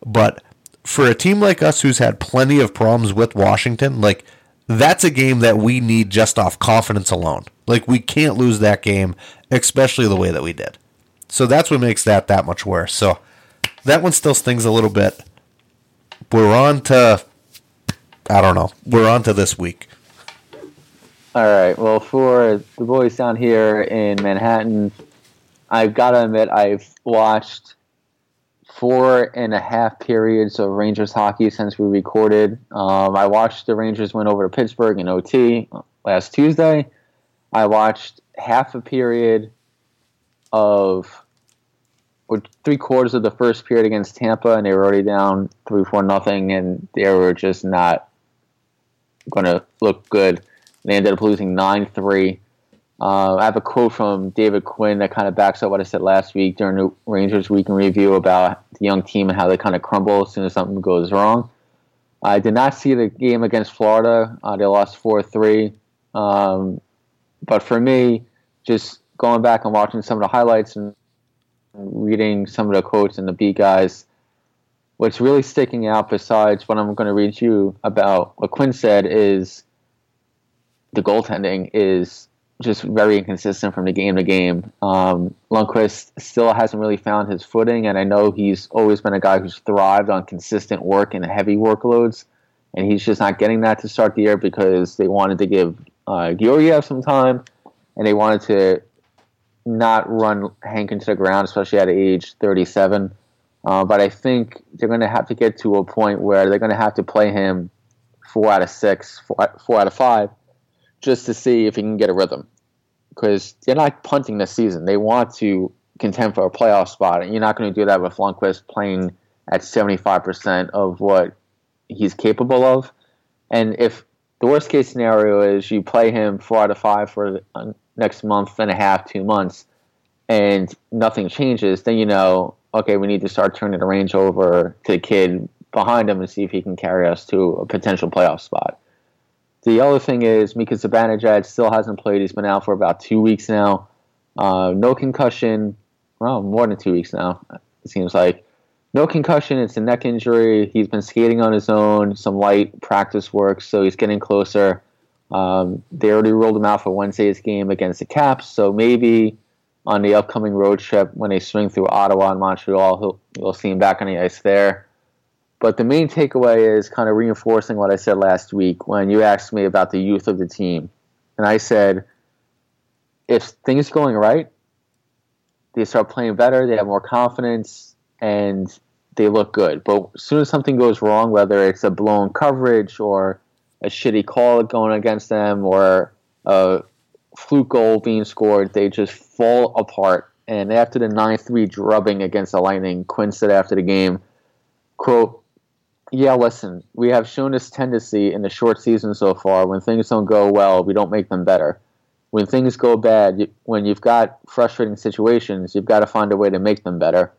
Speaker 1: But for a team like us who's had plenty of problems with Washington, like that's a game that we need just off confidence alone. Like we can't lose that game, especially the way that we did. So that's what makes that that much worse. So that one still stings a little bit. We're on to I don't know. We're on to this week.
Speaker 3: all right. Well, for the boys down here in Manhattan, I've got to admit I've watched four and a half periods of Rangers hockey since we recorded. Um, I watched the Rangers win over to Pittsburgh in OT last Tuesday. I watched half a period of or three quarters of the first period against Tampa, and they were already down three, four, nothing, and they were just not going to look good. They ended up losing nine three. Uh, I have a quote from David Quinn that kind of backs up what I said last week during the Rangers Week in Review about the young team and how they kind of crumble as soon as something goes wrong. I did not see the game against Florida. Uh, they lost 4 3. Um, but for me, just going back and watching some of the highlights and reading some of the quotes and the beat guys, what's really sticking out besides what I'm going to read to you about what Quinn said is the goaltending is just very inconsistent from the game to game. Um, Lundqvist still hasn't really found his footing, and I know he's always been a guy who's thrived on consistent work and heavy workloads, and he's just not getting that to start the year because they wanted to give uh, Georgiev some time, and they wanted to not run Hank into the ground, especially at age 37. Uh, but I think they're going to have to get to a point where they're going to have to play him four out of six, four, four out of five, just to see if he can get a rhythm. Because they're not punting the season. They want to contend for a playoff spot, and you're not going to do that with Lundqvist playing at 75% of what he's capable of. And if the worst case scenario is you play him four out of five for the uh, next month and a half, two months, and nothing changes, then you know, okay, we need to start turning the range over to the kid behind him and see if he can carry us to a potential playoff spot. The other thing is Mika Zibanejad still hasn't played. He's been out for about two weeks now. Uh, no concussion. Well, more than two weeks now. It seems like no concussion. It's a neck injury. He's been skating on his own. Some light practice work, so he's getting closer. Um, they already ruled him out for Wednesday's game against the Caps, so maybe on the upcoming road trip when they swing through Ottawa and Montreal, he'll, we'll see him back on the ice there. But the main takeaway is kind of reinforcing what I said last week when you asked me about the youth of the team. And I said, if things are going right, they start playing better, they have more confidence, and they look good. But as soon as something goes wrong, whether it's a blown coverage or a shitty call going against them or a fluke goal being scored, they just fall apart. And after the 9 3 drubbing against the Lightning, Quinn said after the game, quote, yeah, listen, we have shown this tendency in the short season so far. When things don't go well, we don't make them better. When things go bad, when you've got frustrating situations, you've got to find a way to make them better.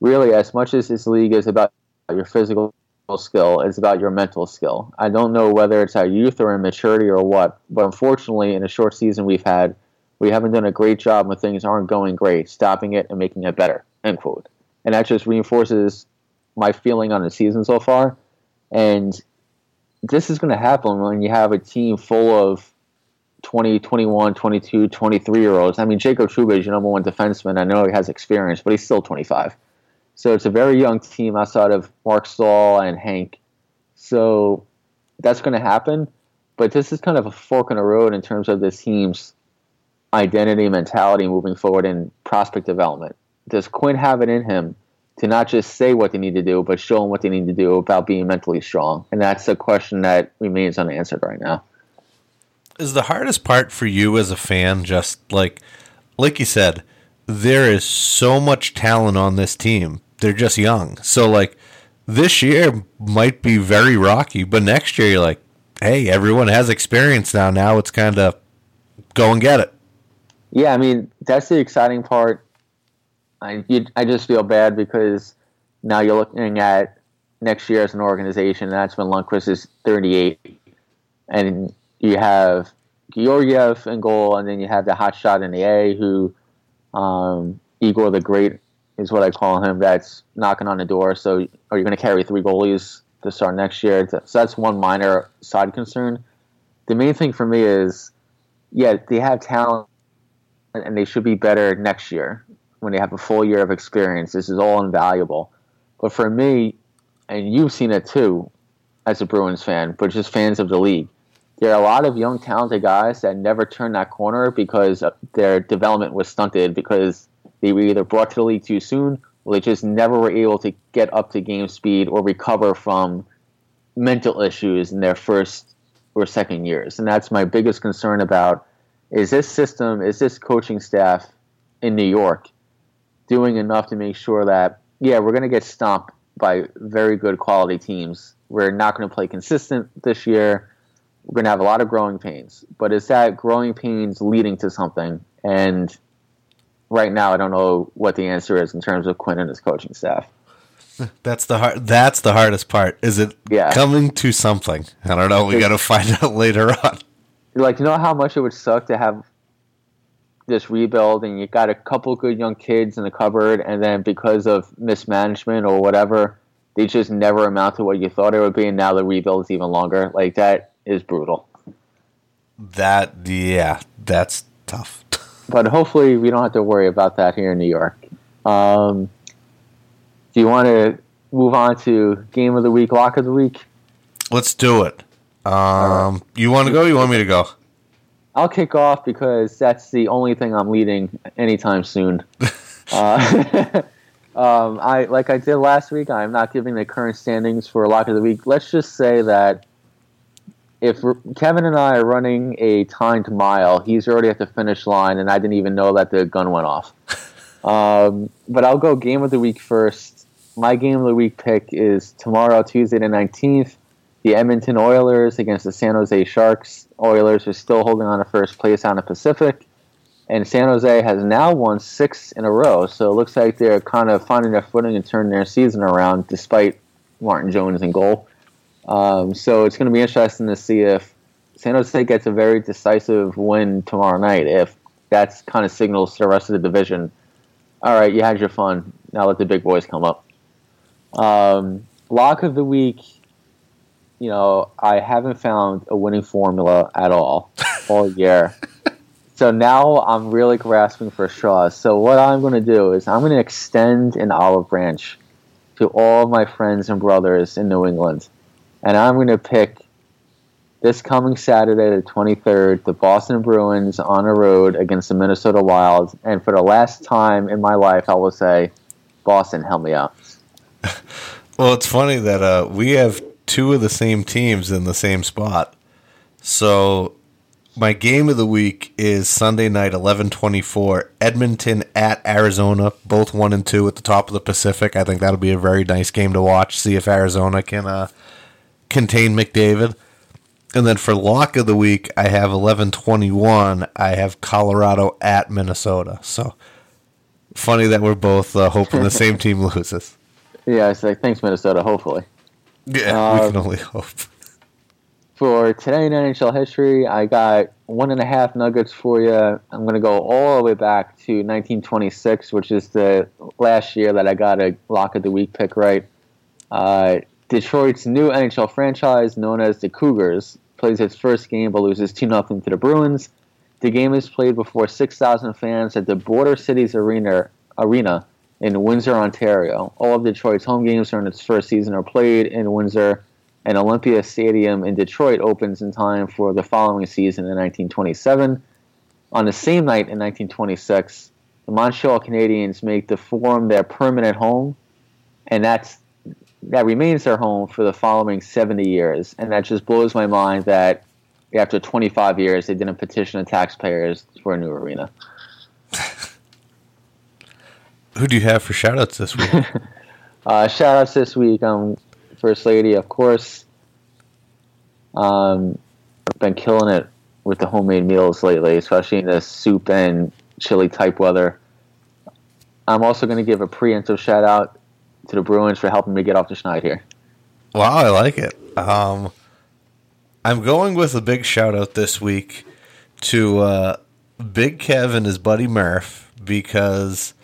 Speaker 3: Really, as much as this league is about your physical skill, it's about your mental skill. I don't know whether it's our youth or immaturity or what, but unfortunately, in a short season we've had, we haven't done a great job when things aren't going great, stopping it and making it better. End quote. And that just reinforces my feeling on the season so far. And this is going to happen when you have a team full of 20, 21, 22, 23 year olds. I mean, Jacob Trouba is your number one defenseman. I know he has experience, but he's still 25. So it's a very young team outside of Marc Staal and Hank. So that's going to happen. But this is kind of a fork in the road in terms of this team's identity, mentality moving forward in prospect development. Does Quinn have it in him to not just say what they need to do, but show them what they need to do about being mentally strong? And that's a question that remains unanswered right now.
Speaker 1: Is the hardest part for you as a fan just like like you said, there is so much talent on this team. They're just young. So like this year might be very rocky, but next year you're like, hey, everyone has experience now. Now it's kind of go and get it.
Speaker 3: Yeah, I mean that's the exciting part. I you, I just feel bad because now you're looking at next year as an organization. And that's when Lundqvist is 38, and you have Georgiev in goal, and then you have the hot shot in the A who um, Igor the Great is what I call him. That's knocking on the door. So are you going to carry three goalies to start next year? So that's one minor side concern. The main thing for me is, yeah, they have talent, and they should be better next year when they have a full year of experience. This is all invaluable. But for me, and you've seen it too, as a Bruins fan, but just fans of the league, there are a lot of young, talented guys that never turn that corner because their development was stunted because they were either brought to the league too soon or they just never were able to get up to game speed or recover from mental issues in their first or second years. And that's my biggest concern about is this system, is this coaching staff in New York doing enough to make sure that, yeah, we're going to get stomped by very good quality teams. We're not going to play consistent this year. We're going to have a lot of growing pains. But is that growing pains leading to something? And right now, I don't know what the answer is in terms of Quinn and his coaching staff.
Speaker 1: That's the hard. That's the hardest part. Is it
Speaker 3: Yeah.
Speaker 1: coming to something? I don't know. We got to find out later on.
Speaker 3: Like, you know how much it would suck to have this rebuild and you got a couple good young kids in the cupboard, and then because of mismanagement or whatever, they just never amount to what you thought it would be, and now the rebuild is even longer. Like, that is brutal.
Speaker 1: That yeah, that's tough.
Speaker 3: but hopefully we don't have to worry about that here in New York. Um, do you want to move on to game of the week, lock of the week?
Speaker 1: Let's do it. Um, you want to go? You want me to go?
Speaker 3: I'll kick off because that's the only thing I'm leading anytime soon. uh, um, I like I did last week. I'm not giving the current standings for lock of the week. Let's just say that if Kevin and I are running a timed mile, he's already at the finish line, and I didn't even know that the gun went off. Um, but I'll go game of the week first. My game of the week pick is tomorrow, Tuesday the 19th. The Edmonton Oilers against the San Jose Sharks. Oilers are still holding on to first place on the Pacific. And San Jose has now won six in a row. So it looks like they're kind of finding their footing and turning their season around despite Martin Jones in goal. Um, so it's going to be interesting to see if San Jose gets a very decisive win tomorrow night. If that's kind of signals to the rest of the division, all right, you had your fun. Now let the big boys come up. Um, lock of the week. You know, I haven't found a winning formula at all all year. So now I'm really grasping for straws. So what I'm going to do is I'm going to extend an olive branch to all my friends and brothers in New England and I'm going to pick this coming Saturday, the 23rd, the Boston Bruins on the road against the Minnesota Wild. And for the last time in my life, I will say, Boston, help me out.
Speaker 1: Well, it's funny that uh, we have two of the same teams in the same spot. So my game of the week is Sunday night, eleven twenty four, Edmonton at Arizona, both one and two at the top of the Pacific. I think that'll be a very nice game to watch. See if Arizona can uh, contain McDavid. And then for lock of the week, I have eleven twenty one. I have Colorado at Minnesota. So funny that we're both uh, hoping the same team loses.
Speaker 3: Yeah, I say thanks, Minnesota, hopefully.
Speaker 1: Yeah, we
Speaker 3: Um,
Speaker 1: can only hope.
Speaker 3: For today in NHL history, I got one and a half nuggets for you. I'm going to go all the way back to 1926, which is the last year that I got a lock of the week pick right. Uh, Detroit's new NHL franchise, known as the Cougars, plays its first game but loses 2 0 to the Bruins. The game is played before 6,000 fans at the Border Cities Arena, Arena in Windsor, Ontario. All of Detroit's home games during its first season are played in Windsor, and Olympia Stadium in Detroit opens in time for the following season in 1927. On the same night in 1926, the Montreal Canadiens make the Forum their permanent home, and that's that remains their home for the following 70 years. And that just blows my mind that after 25 years, they didn't petition the taxpayers for a new arena.
Speaker 1: Who do you have for shoutouts this week?
Speaker 3: Uh, shout outs this week, um, First Lady, of course. Um, I've been killing it with the homemade meals lately, especially in this soup and chili type weather. I'm also going to give a preemptive shout out to the Bruins for helping me get off the schneid here.
Speaker 1: Wow, I like it. Um, I'm going with a big shout out this week to uh, Big Kev and his buddy Murph because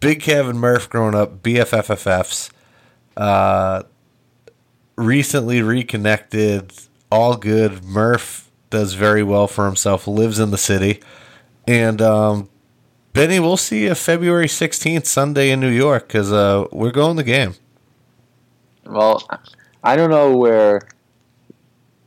Speaker 1: Big Kevin Murph growing up BFFFFs, uh, recently reconnected, all good. Murph does very well for himself, lives in the city, and um, Benny, we'll see you February 16th, Sunday in New York because uh, we're going the game.
Speaker 3: Well, I don't know where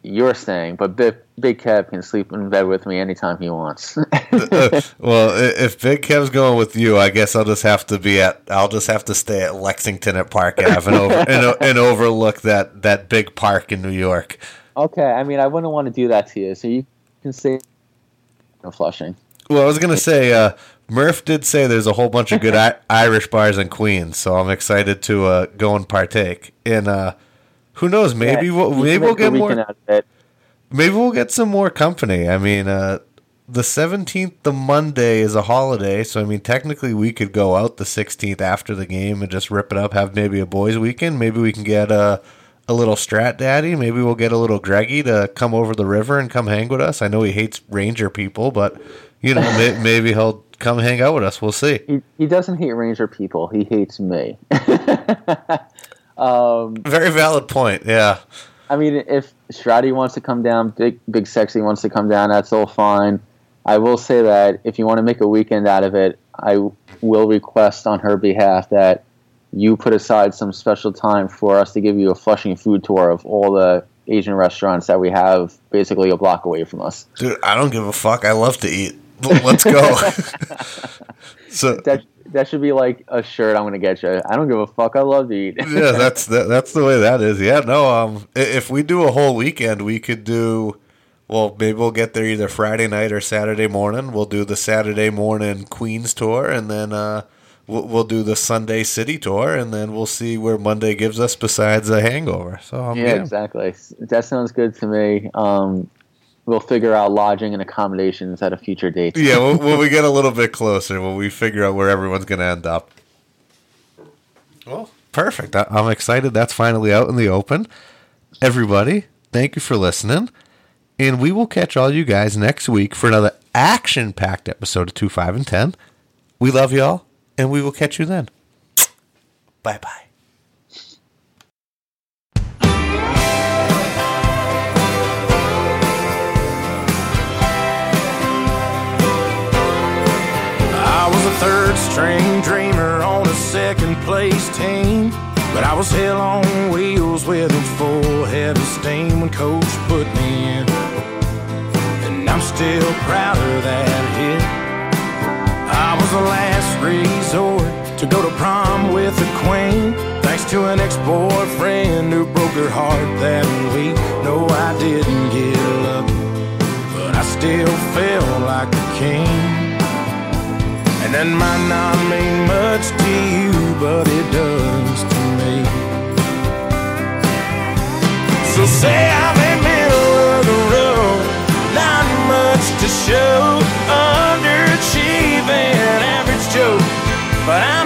Speaker 3: you're staying, but Big, Big Kev can sleep in bed with me anytime he wants.
Speaker 1: Uh, well, if Big Kev's going with you, I guess I'll just have to be at. I'll just have to stay at Lexington at Park Ave and, over, and, and overlook that that big park in New York.
Speaker 3: okay, I mean, I wouldn't want to do that to you, so you can stay in Flushing.
Speaker 1: Well, I was gonna say, uh, Murph did say there's a whole bunch of good I- Irish bars in Queens, so I'm excited to uh, go and partake. in. uh, who knows? Maybe
Speaker 3: Yeah,
Speaker 1: we'll maybe we'll get more.
Speaker 3: out of it.
Speaker 1: Maybe we'll get some more company. I mean, uh, the 17th, the Monday, is a holiday, so I mean, technically, we could go out the 16th after the game and just rip it up, have maybe a boys' weekend. Maybe we can get a, a little Strat Daddy. Maybe we'll get a little Greggy to come over the river and come hang with us. I know he hates Ranger people, but, you know, may, maybe he'll come hang out with us. We'll see.
Speaker 3: He, he doesn't hate Ranger people. He hates me. um,
Speaker 1: Very valid point, yeah.
Speaker 3: I mean, if Stratty wants to come down, Big Big Sexy wants to come down, that's all fine. I will say that if you want to make a weekend out of it, I will request on her behalf that you put aside some special time for us to give you a Flushing food tour of all the Asian restaurants that we have basically a block away from us.
Speaker 1: Dude, I don't give a fuck. I love to eat. Let's go. so
Speaker 3: That that should be like a shirt I'm gonna get you. I don't give a fuck. I love to eat.
Speaker 1: yeah, that's that, that's the way that is. Yeah, no. Um, if we do a whole weekend, we could do. Well, maybe we'll get there either Friday night or Saturday morning. We'll do the Saturday morning Queens tour, and then uh, we'll, we'll do the Sunday City tour, and then we'll see where Monday gives us besides a hangover. So I'm
Speaker 3: yeah,
Speaker 1: game.
Speaker 3: exactly. That sounds good to me. Um, we'll figure out lodging and accommodations at a future date.
Speaker 1: yeah, when, when we get a little bit closer, when we figure out where everyone's going to end up. Well, perfect. I, I'm excited. That's finally out in the open. Everybody, thank you for listening. And we will catch all you guys next week for another action packed episode of 2, 5, and 10. We love y'all, and we will catch you then. Bye bye.
Speaker 4: Third string dreamer on a second place team. But I was hell on wheels with a full head of steam when coach put me in. And I'm still proud of that hit. I was the last resort to go to prom with the queen. Thanks to an ex-boyfriend who broke her heart that week. No, I didn't get lucky, but I still felt like a king. And that might not mean much to you, but it does to me. So say I'm in middle of the road, not much to show, underachieving, average Joe. But I'm